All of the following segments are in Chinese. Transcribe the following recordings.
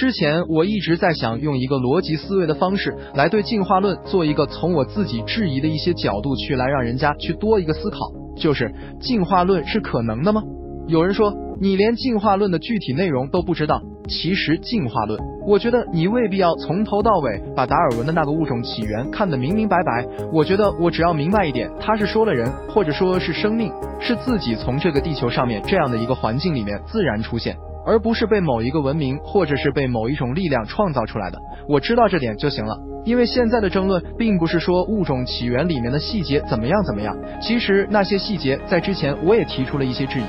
之前我一直在想用一个逻辑思维的方式来对进化论做一个从我自己质疑的一些角度去来让人家去多一个思考，就是进化论是可能的吗？有人说你连进化论的具体内容都不知道，其实进化论，我觉得你未必要从头到尾把达尔文的那个物种起源看得明明白白。我觉得我只要明白一点，他是说了人，或者说是生命，是自己从这个地球上面这样的一个环境里面自然出现。而不是被某一个文明或者是被某一种力量创造出来的，我知道这点就行了。因为现在的争论并不是说物种起源里面的细节怎么样怎么样，其实那些细节在之前我也提出了一些质疑。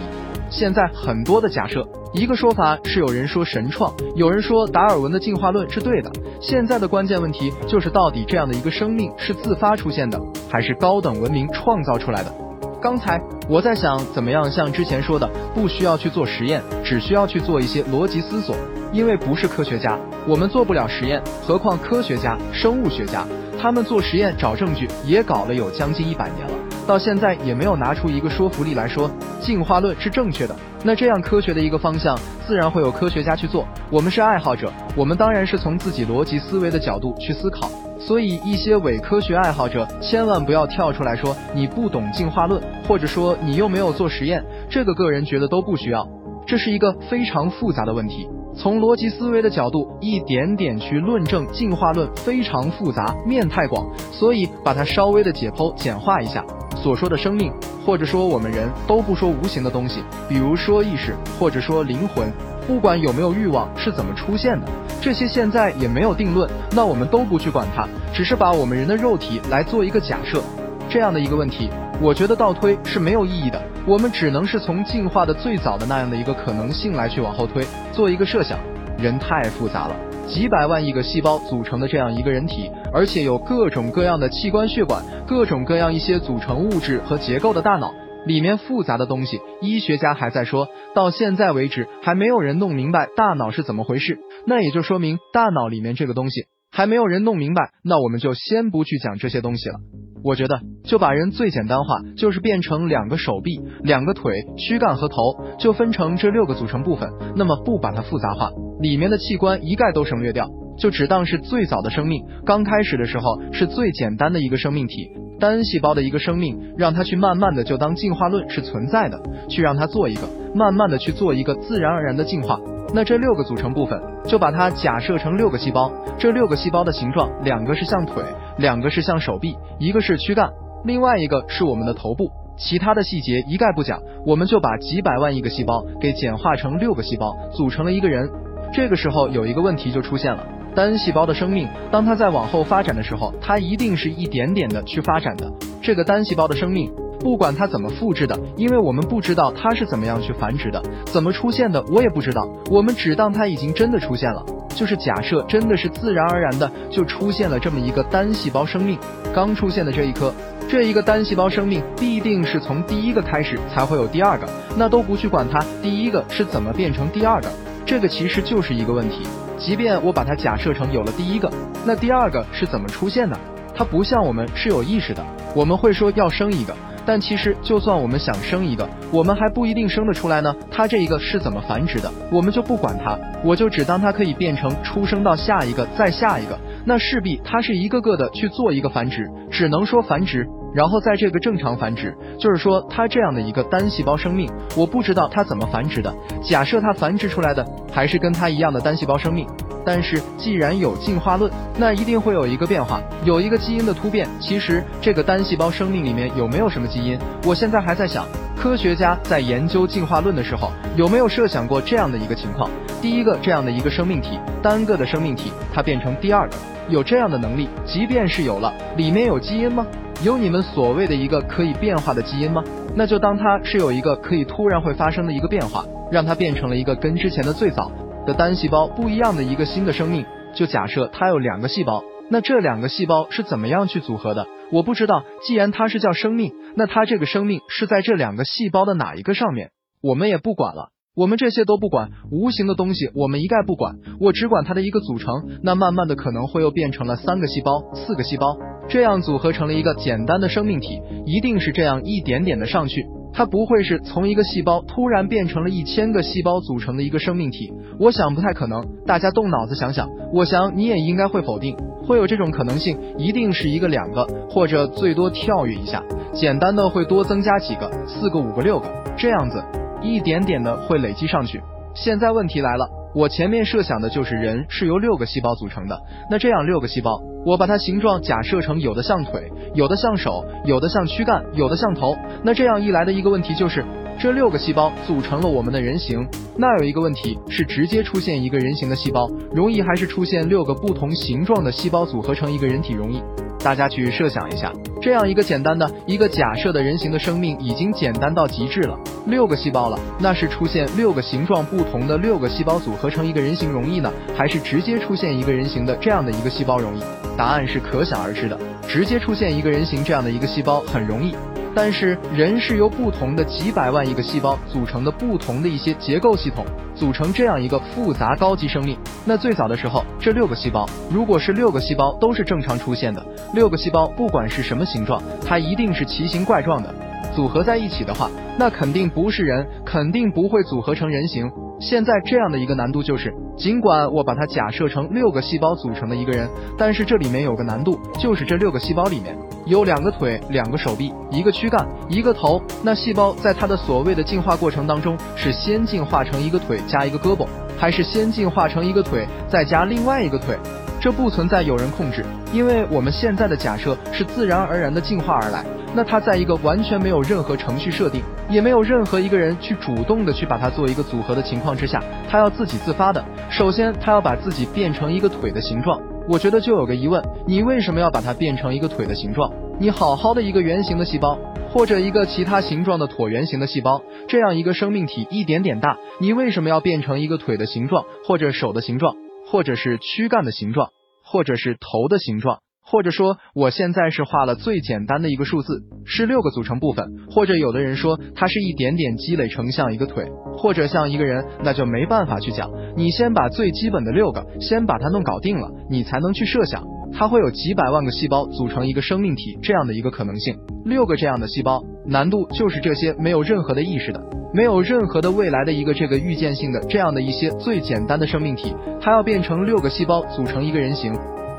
现在很多的假设，一个说法是有人说神创，有人说达尔文的进化论是对的。现在的关键问题就是到底这样的一个生命是自发出现的，还是高等文明创造出来的？刚才我在想，怎么样像之前说的，不需要去做实验，只需要去做一些逻辑思索。因为不是科学家，我们做不了实验，何况科学家、生物学家，他们做实验找证据也搞了有将近一百年了，到现在也没有拿出一个说服力来说进化论是正确的。那这样科学的一个方向，自然会有科学家去做。我们是爱好者，我们当然是从自己逻辑思维的角度去思考。所以，一些伪科学爱好者千万不要跳出来说你不懂进化论，或者说你又没有做实验，这个个人觉得都不需要。这是一个非常复杂的问题，从逻辑思维的角度一点点去论证进化论非常复杂，面太广，所以把它稍微的解剖简化一下。所说的生命，或者说我们人都不说无形的东西，比如说意识，或者说灵魂。不管有没有欲望是怎么出现的，这些现在也没有定论，那我们都不去管它，只是把我们人的肉体来做一个假设，这样的一个问题，我觉得倒推是没有意义的，我们只能是从进化的最早的那样的一个可能性来去往后推，做一个设想。人太复杂了，几百万亿个细胞组成的这样一个人体，而且有各种各样的器官血管，各种各样一些组成物质和结构的大脑。里面复杂的东西，医学家还在说，到现在为止还没有人弄明白大脑是怎么回事。那也就说明大脑里面这个东西还没有人弄明白。那我们就先不去讲这些东西了。我觉得就把人最简单化，就是变成两个手臂、两个腿、躯干和头，就分成这六个组成部分。那么不把它复杂化，里面的器官一概都省略掉，就只当是最早的生命，刚开始的时候是最简单的一个生命体。单细胞的一个生命，让它去慢慢的就当进化论是存在的，去让它做一个慢慢的去做一个自然而然的进化。那这六个组成部分，就把它假设成六个细胞，这六个细胞的形状，两个是像腿，两个是像手臂，一个是躯干，另外一个是我们的头部。其他的细节一概不讲，我们就把几百万亿个细胞给简化成六个细胞，组成了一个人。这个时候有一个问题就出现了。单细胞的生命，当它在往后发展的时候，它一定是一点点的去发展的。这个单细胞的生命，不管它怎么复制的，因为我们不知道它是怎么样去繁殖的，怎么出现的，我也不知道。我们只当它已经真的出现了，就是假设真的是自然而然的就出现了这么一个单细胞生命。刚出现的这一颗，这一个单细胞生命必定是从第一个开始才会有第二个，那都不去管它第一个是怎么变成第二个，这个其实就是一个问题。即便我把它假设成有了第一个，那第二个是怎么出现的？它不像我们是有意识的，我们会说要生一个，但其实就算我们想生一个，我们还不一定生得出来呢。它这一个是怎么繁殖的？我们就不管它，我就只当它可以变成出生到下一个，再下一个，那势必它是一个个的去做一个繁殖，只能说繁殖。然后在这个正常繁殖，就是说它这样的一个单细胞生命，我不知道它怎么繁殖的。假设它繁殖出来的还是跟它一样的单细胞生命，但是既然有进化论，那一定会有一个变化，有一个基因的突变。其实这个单细胞生命里面有没有什么基因？我现在还在想，科学家在研究进化论的时候，有没有设想过这样的一个情况？第一个这样的一个生命体，单个的生命体，它变成第二个，有这样的能力？即便是有了，里面有基因吗？有你们所谓的一个可以变化的基因吗？那就当它是有一个可以突然会发生的一个变化，让它变成了一个跟之前的最早的单细胞不一样的一个新的生命。就假设它有两个细胞，那这两个细胞是怎么样去组合的？我不知道。既然它是叫生命，那它这个生命是在这两个细胞的哪一个上面？我们也不管了，我们这些都不管，无形的东西我们一概不管，我只管它的一个组成。那慢慢的可能会又变成了三个细胞、四个细胞。这样组合成了一个简单的生命体，一定是这样一点点的上去，它不会是从一个细胞突然变成了一千个细胞组成的一个生命体。我想不太可能。大家动脑子想想，我想你也应该会否定，会有这种可能性，一定是一个、两个，或者最多跳跃一下，简单的会多增加几个，四个、五个、六个，这样子一点点的会累积上去。现在问题来了。我前面设想的就是人是由六个细胞组成的，那这样六个细胞，我把它形状假设成有的像腿，有的像手，有的像躯干，有的像头。那这样一来的一个问题就是，这六个细胞组成了我们的人形。那有一个问题是，直接出现一个人形的细胞容易，还是出现六个不同形状的细胞组合成一个人体容易？大家去设想一下，这样一个简单的一个假设的人形的生命已经简单到极致了，六个细胞了，那是出现六个形状不同的六个细胞组合成一个人形容易呢，还是直接出现一个人形的这样的一个细胞容易？答案是可想而知的，直接出现一个人形这样的一个细胞很容易。但是人是由不同的几百万亿个细胞组成的不同的一些结构系统，组成这样一个复杂高级生命。那最早的时候，这六个细胞如果是六个细胞都是正常出现的，六个细胞不管是什么形状，它一定是奇形怪状的。组合在一起的话，那肯定不是人，肯定不会组合成人形。现在这样的一个难度就是，尽管我把它假设成六个细胞组成的一个人，但是这里面有个难度，就是这六个细胞里面。有两个腿，两个手臂，一个躯干，一个头。那细胞在它的所谓的进化过程当中，是先进化成一个腿加一个胳膊，还是先进化成一个腿再加另外一个腿？这不存在有人控制，因为我们现在的假设是自然而然的进化而来。那它在一个完全没有任何程序设定，也没有任何一个人去主动的去把它做一个组合的情况之下，它要自己自发的，首先它要把自己变成一个腿的形状。我觉得就有个疑问，你为什么要把它变成一个腿的形状？你好好的一个圆形的细胞，或者一个其他形状的椭圆形的细胞，这样一个生命体一点点大，你为什么要变成一个腿的形状，或者手的形状，或者是躯干的形状，或者是头的形状？或者说，我现在是画了最简单的一个数字，是六个组成部分。或者有的人说，它是一点点积累成像一个腿，或者像一个人，那就没办法去讲。你先把最基本的六个，先把它弄搞定了，你才能去设想它会有几百万个细胞组成一个生命体这样的一个可能性。六个这样的细胞，难度就是这些没有任何的意识的，没有任何的未来的一个这个预见性的这样的一些最简单的生命体，它要变成六个细胞组成一个人形。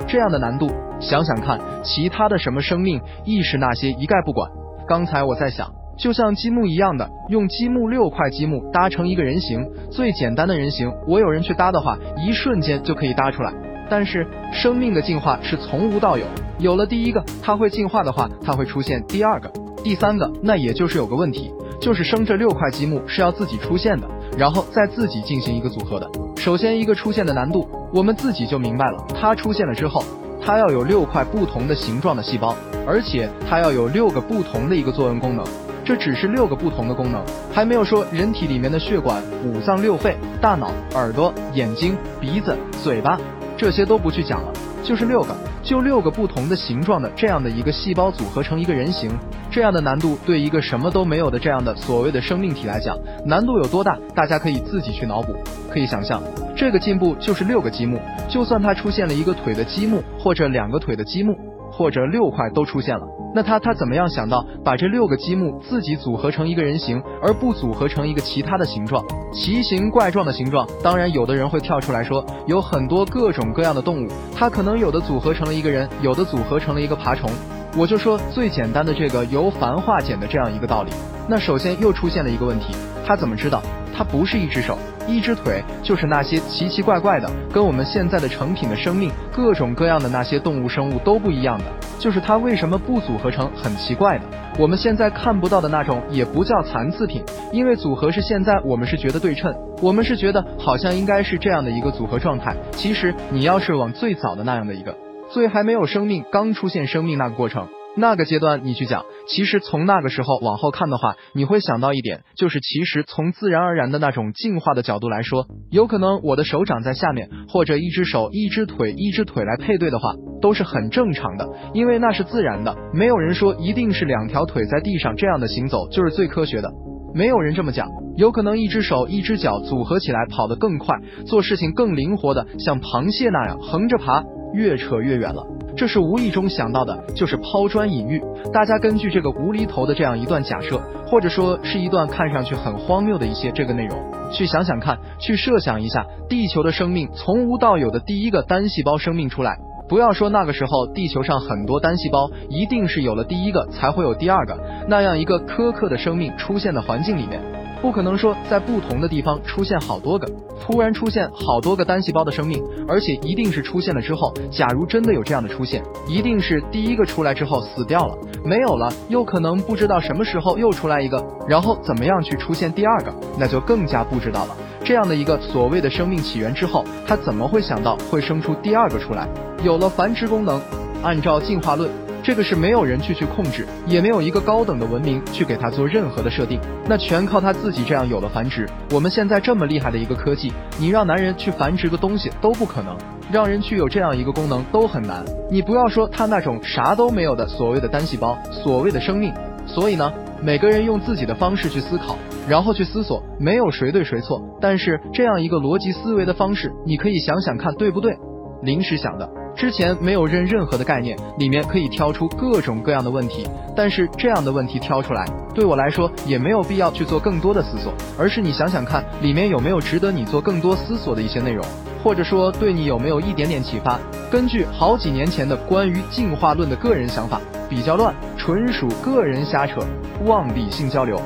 这样的难度，想想看，其他的什么生命意识那些一概不管。刚才我在想，就像积木一样的，用积木六块积木搭成一个人形，最简单的人形，我有人去搭的话，一瞬间就可以搭出来。但是生命的进化是从无到有，有了第一个，它会进化的话，它会出现第二个、第三个，那也就是有个问题，就是生这六块积木是要自己出现的，然后再自己进行一个组合的。首先一个出现的难度。我们自己就明白了，它出现了之后，它要有六块不同的形状的细胞，而且它要有六个不同的一个作用功能。这只是六个不同的功能，还没有说人体里面的血管、五脏六肺、大脑、耳朵、眼睛、鼻子、嘴巴这些都不去讲了。就是六个，就六个不同的形状的这样的一个细胞组合成一个人形，这样的难度对一个什么都没有的这样的所谓的生命体来讲，难度有多大？大家可以自己去脑补，可以想象，这个进步就是六个积木，就算它出现了一个腿的积木，或者两个腿的积木。或者六块都出现了，那他他怎么样想到把这六个积木自己组合成一个人形，而不组合成一个其他的形状，奇形怪状的形状？当然，有的人会跳出来说，有很多各种各样的动物，它可能有的组合成了一个人，有的组合成了一个爬虫。我就说最简单的这个由繁化简的这样一个道理。那首先又出现了一个问题，他怎么知道它不是一只手？一只腿就是那些奇奇怪怪的，跟我们现在的成品的生命各种各样的那些动物生物都不一样的，就是它为什么不组合成很奇怪的？我们现在看不到的那种也不叫残次品，因为组合是现在我们是觉得对称，我们是觉得好像应该是这样的一个组合状态。其实你要是往最早的那样的一个，最还没有生命，刚出现生命那个过程。那个阶段你去讲，其实从那个时候往后看的话，你会想到一点，就是其实从自然而然的那种进化的角度来说，有可能我的手掌在下面，或者一只手、一只腿、一只腿来配对的话，都是很正常的，因为那是自然的。没有人说一定是两条腿在地上这样的行走就是最科学的，没有人这么讲。有可能一只手、一只脚组合起来跑得更快，做事情更灵活的，像螃蟹那样横着爬。越扯越远了。这是无意中想到的，就是抛砖引玉。大家根据这个无厘头的这样一段假设，或者说是一段看上去很荒谬的一些这个内容，去想想看，去设想一下，地球的生命从无到有的第一个单细胞生命出来。不要说那个时候地球上很多单细胞，一定是有了第一个才会有第二个那样一个苛刻的生命出现的环境里面。不可能说在不同的地方出现好多个，突然出现好多个单细胞的生命，而且一定是出现了之后，假如真的有这样的出现，一定是第一个出来之后死掉了，没有了，又可能不知道什么时候又出来一个，然后怎么样去出现第二个，那就更加不知道了。这样的一个所谓的生命起源之后，他怎么会想到会生出第二个出来？有了繁殖功能，按照进化论。这个是没有人去去控制，也没有一个高等的文明去给它做任何的设定，那全靠它自己这样有了繁殖。我们现在这么厉害的一个科技，你让男人去繁殖个东西都不可能，让人去有这样一个功能都很难。你不要说他那种啥都没有的所谓的单细胞，所谓的生命。所以呢，每个人用自己的方式去思考，然后去思索，没有谁对谁错。但是这样一个逻辑思维的方式，你可以想想看对不对？临时想的。之前没有认任何的概念，里面可以挑出各种各样的问题，但是这样的问题挑出来，对我来说也没有必要去做更多的思索，而是你想想看，里面有没有值得你做更多思索的一些内容，或者说对你有没有一点点启发。根据好几年前的关于进化论的个人想法，比较乱，纯属个人瞎扯，望理性交流。